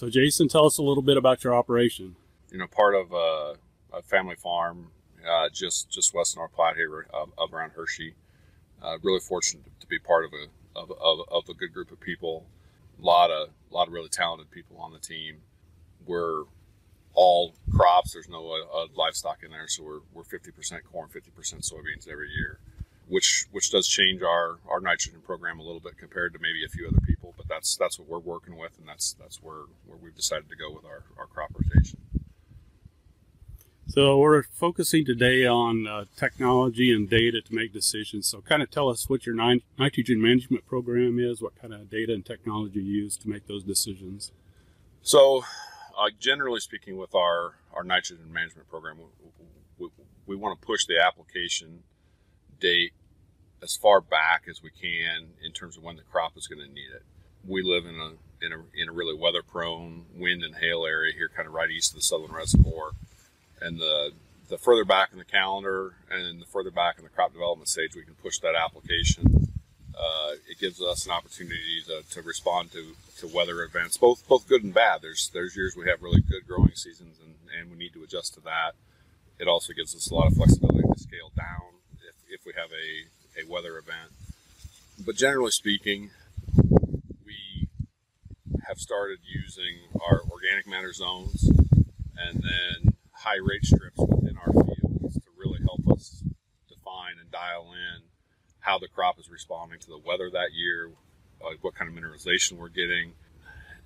So, Jason, tell us a little bit about your operation. You know, part of uh, a family farm uh, just just west of North Platte here, uh, up around Hershey. Uh, really fortunate to be part of a of, of, of, a good group of people. A lot of a lot of really talented people on the team. We're all crops. There's no uh, livestock in there, so we're we're 50% corn, 50% soybeans every year which which does change our our nitrogen program a little bit compared to maybe a few other people. But that's that's what we're working with, and that's that's where where we've decided to go with our our crop rotation. So we're focusing today on uh, technology and data to make decisions. So kind of tell us what your nitrogen management program is, what kind of data and technology you use to make those decisions. So, uh, generally speaking, with our our nitrogen management program, we, we, we want to push the application date as far back as we can in terms of when the crop is going to need it. We live in a in a in a really weather prone wind and hail area here, kind of right east of the Sutherland reservoir, and the the further back in the calendar and the further back in the crop development stage we can push that application, uh, it gives us an opportunity to, to respond to, to weather events, both both good and bad. There's there's years we have really good growing seasons and, and we need to adjust to that. It also gives us a lot of flexibility to scale down if, if we have a a weather event. But generally speaking, we have started using our organic matter zones and then high rate strips within our fields to really help us define and dial in how the crop is responding to the weather that year, uh, what kind of mineralization we're getting.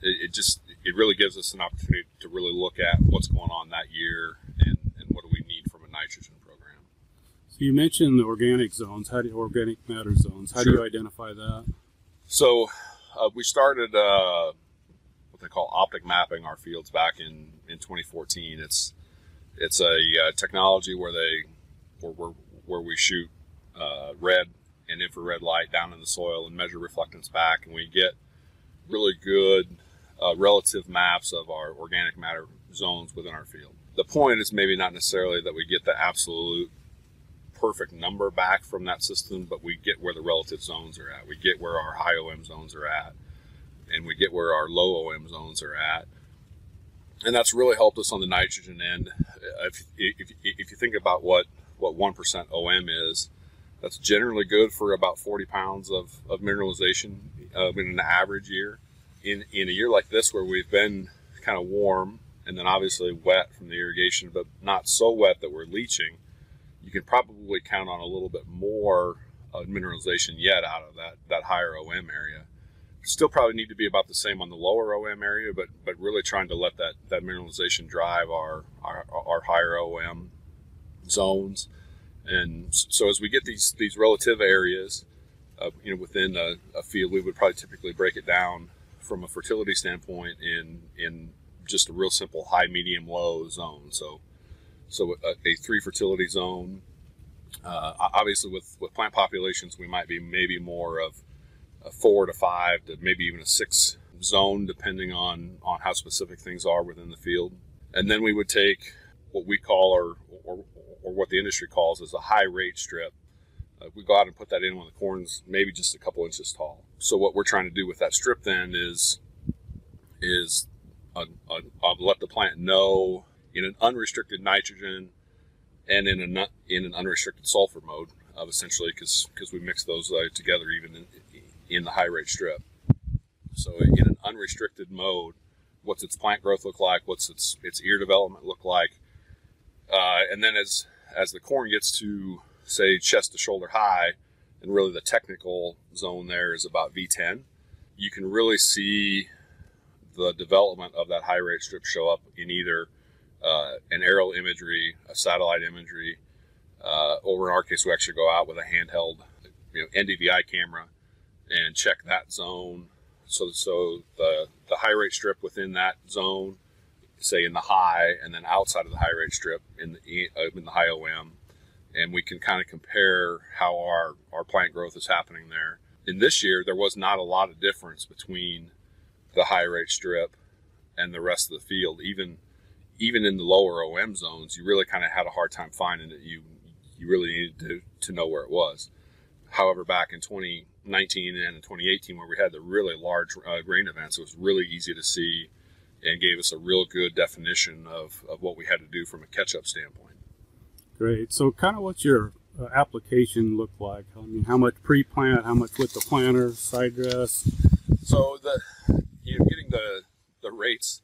It, it, just it really gives us an opportunity to really look at what's going on that year and, and what do we need from a nitrogen so you mentioned the organic zones. How do you, organic matter zones? How sure. do you identify that? So uh, we started uh, what they call optic mapping our fields back in, in 2014. It's it's a uh, technology where they where, where, where we shoot uh, red and infrared light down in the soil and measure reflectance back, and we get really good uh, relative maps of our organic matter zones within our field. The point is maybe not necessarily that we get the absolute perfect number back from that system, but we get where the relative zones are at. We get where our high OM zones are at, and we get where our low OM zones are at. And that's really helped us on the nitrogen end. If, if, if you think about what, what 1% OM is, that's generally good for about 40 pounds of, of mineralization uh, in an average year. In, in a year like this, where we've been kind of warm and then obviously wet from the irrigation, but not so wet that we're leaching, you can probably count on a little bit more uh, mineralization yet out of that, that higher OM area. Still probably need to be about the same on the lower OM area, but but really trying to let that, that mineralization drive our, our, our higher OM zones. And so as we get these these relative areas, uh, you know, within a, a, field, we would probably typically break it down from a fertility standpoint in in just a real simple high, medium, low zone. So so a, a three fertility zone. Uh, obviously, with, with plant populations, we might be maybe more of a four to five to maybe even a six zone, depending on, on how specific things are within the field. And then we would take what we call, or, or, or what the industry calls, as a high rate strip. Uh, we go out and put that in when the corn's maybe just a couple inches tall. So what we're trying to do with that strip then is is uh, uh, let the plant know in an unrestricted nitrogen and in a in an unrestricted sulfur mode of essentially because because we mix those uh, together even in, in the high rate strip. So in an unrestricted mode, what's its plant growth look like? What's its its ear development look like? Uh, and then as as the corn gets to say chest to shoulder high, and really the technical zone there is about V10, you can really see the development of that high rate strip show up in either uh, an aerial imagery, a satellite imagery, uh, or in our case, we actually go out with a handheld, you know, NDVI camera and check that zone. So, so the the high rate strip within that zone, say in the high, and then outside of the high rate strip in the uh, in the high OM, and we can kind of compare how our our plant growth is happening there. In this year, there was not a lot of difference between the high rate strip and the rest of the field, even even in the lower OM zones, you really kind of had a hard time finding it. You you really needed to, to know where it was. However, back in 2019 and 2018, where we had the really large uh, grain events, it was really easy to see and gave us a real good definition of, of what we had to do from a catch up standpoint. Great. So, kind of what's your uh, application look like? I mean, how much pre plant, how much with the planter, side dress? So, the you know, getting the, the rates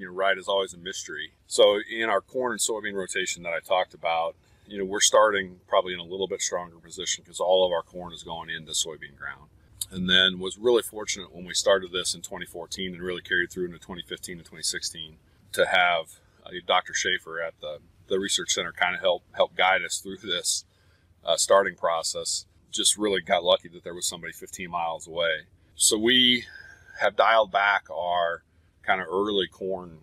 you know, right is always a mystery. So, in our corn and soybean rotation that I talked about, you know, we're starting probably in a little bit stronger position because all of our corn is going into soybean ground. And then was really fortunate when we started this in 2014 and really carried through into 2015 and 2016 to have uh, Dr. Shaver at the, the research center kind of help help guide us through this uh, starting process. Just really got lucky that there was somebody 15 miles away. So we have dialed back our kind of early corn,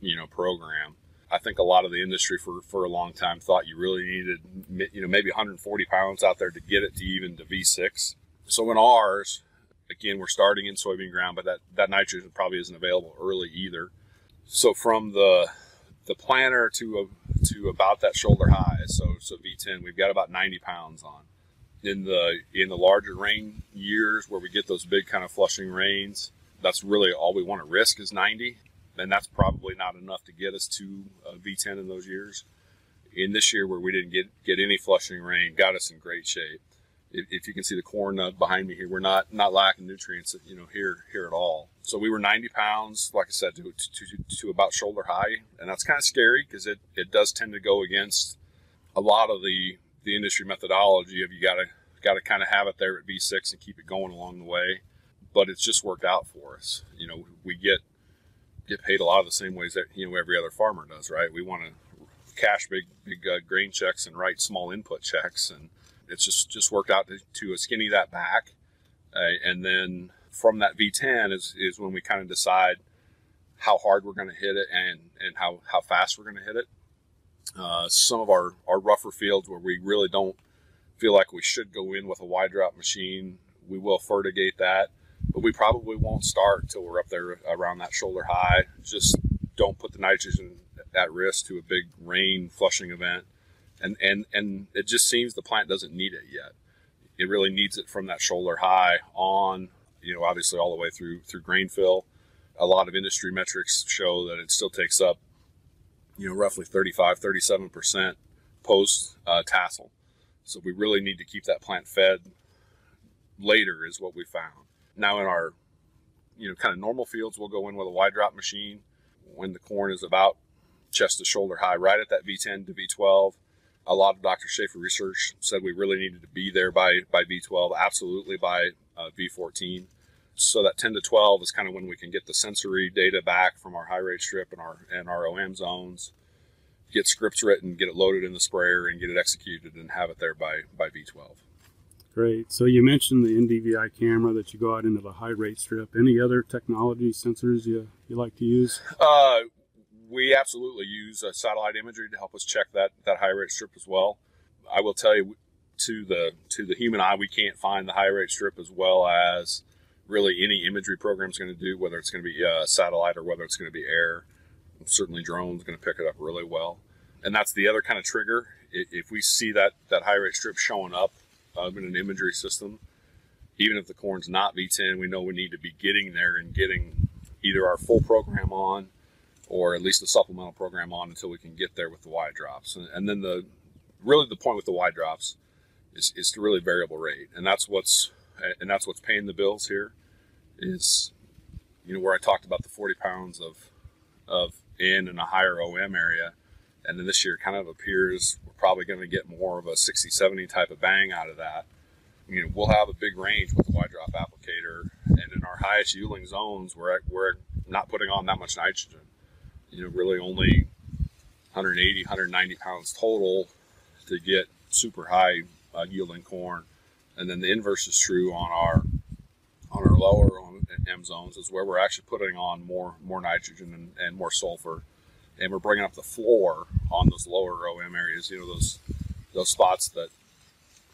you know, program I think a lot of the industry for, for a long time thought you really needed, you know, maybe 140 pounds out there to get it to even to V6. So in ours, again, we're starting in soybean ground, but that, that nitrogen probably isn't available early either. So from the the planter to a, to about that shoulder high, so so V10, we've got about 90 pounds on. In the in the larger rain years where we get those big kind of flushing rains, that's really all we want to risk is 90 and that's probably not enough to get us to a V10 in those years. In this year, where we didn't get get any flushing rain, got us in great shape. If, if you can see the corn uh, behind me here, we're not not lacking nutrients, you know, here here at all. So we were 90 pounds, like I said, to to, to about shoulder high, and that's kind of scary because it it does tend to go against a lot of the the industry methodology of you got to got to kind of have it there at V6 and keep it going along the way. But it's just worked out for us. You know, we get get paid a lot of the same ways that you know every other farmer does, right? We want to cash big big uh, grain checks and write small input checks, and it's just just worked out to, to skinny that back, uh, and then from that V10 is is when we kind of decide how hard we're going to hit it and and how how fast we're going to hit it. Uh, some of our our rougher fields where we really don't feel like we should go in with a Y drop machine, we will fertigate that but we probably won't start until we're up there around that shoulder high. Just don't put the nitrogen at risk to a big rain flushing event. And, and, and it just seems the plant doesn't need it yet. It really needs it from that shoulder high on, you know, obviously all the way through, through grain fill. A lot of industry metrics show that it still takes up, you know, roughly 35, 37% post uh, tassel. So we really need to keep that plant fed later is what we found. Now in our, you know, kind of normal fields, we'll go in with a Y drop machine when the corn is about chest to shoulder high, right at that V10 to V12. A lot of Dr. Shaver research said we really needed to be there by, by V12, absolutely by uh, V14. So that 10 to 12 is kind of when we can get the sensory data back from our high rate strip and our and our OM zones, get scripts written, get it loaded in the sprayer, and get it executed, and have it there by by V12. Great. So you mentioned the NDVI camera that you go out into the high rate strip. Any other technology sensors you, you like to use? Uh, we absolutely use uh, satellite imagery to help us check that, that high rate strip as well. I will tell you, to the to the human eye, we can't find the high rate strip as well as really any imagery program is going to do, whether it's going to be uh, satellite or whether it's going to be air. Certainly, drones are going to pick it up really well, and that's the other kind of trigger. If we see that that high rate strip showing up uh, in an imagery system. Even if the corn's not V10, we know we need to be getting there and getting either our full program on or at least the supplemental program on until we can get there with the Y drops. And, and then the really the point with the Y drops is, is to really variable rate, and that's what's and that's what's paying the bills here. Is you know where I talked about the 40 pounds of of in and a higher OM area and then this year kind of appears we're probably going to get more of a 60 70 type of bang out of that. You know we'll have a big range with the Y drop applicator and in our highest yielding zones we're, we're not putting on that much nitrogen. You know really only 180 190 pounds total to get super high uh, yielding corn. And then the inverse is true on our on our lower OM zones is where we're actually putting on more more nitrogen and, and more sulfur and we're bringing up the floor on those lower OM areas. You know those those spots that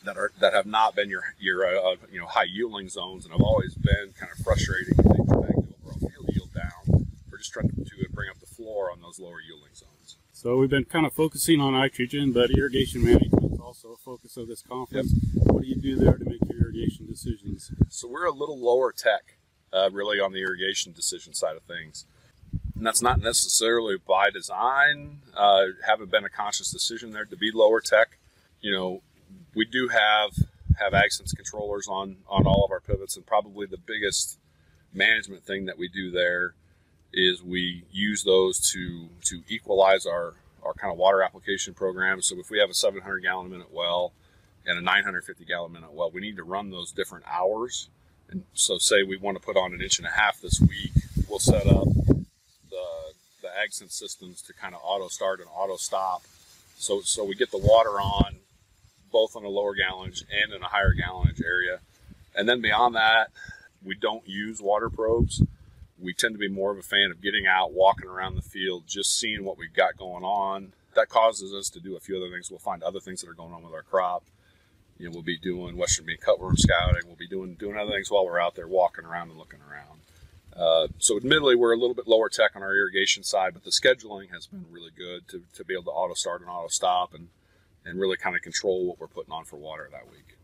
that are that have not been your your uh, uh, you know high yielding zones and have always been kind of frustrating. Drag the overall field yield down. We're just trying to, to bring up the floor on those lower yielding zones. So we've been kind of focusing on nitrogen, but irrigation management is also a focus of this conference. Yep. What do you do there to make your irrigation decisions? So we're a little lower tech, uh, really, on the irrigation decision side of things And that's not necessarily by design. Uh, haven't been a conscious decision there to be lower tech. You know, we do have have AgSense controllers on on all of our pivots, and probably the biggest management thing that we do there is we use those to to equalize our our kind of water application program. So if we have a 700 gallon a minute well and a 950 gallon a minute well, we need to run those different hours. And so say we want to put on an inch and a half this week, we'll set up AgSense systems to kind of auto start and auto stop. So so we get the water on both on a lower gallonage and in a higher gallonage area. And then beyond that, we don't use water probes. We tend to be more of a fan of getting out, walking around the field, just seeing what we've got going on. That causes us to do a few other things. We'll find other things that are going on with our crop. You know, we'll be doing western bean cutworm scouting. We'll be doing doing other things while we're out there walking around and looking around. Uh, so admittedly, we're a little bit lower tech on our irrigation side, but the scheduling has been really good to, to be able to auto start and auto stop and, and really kind of control what we're putting on for water that week.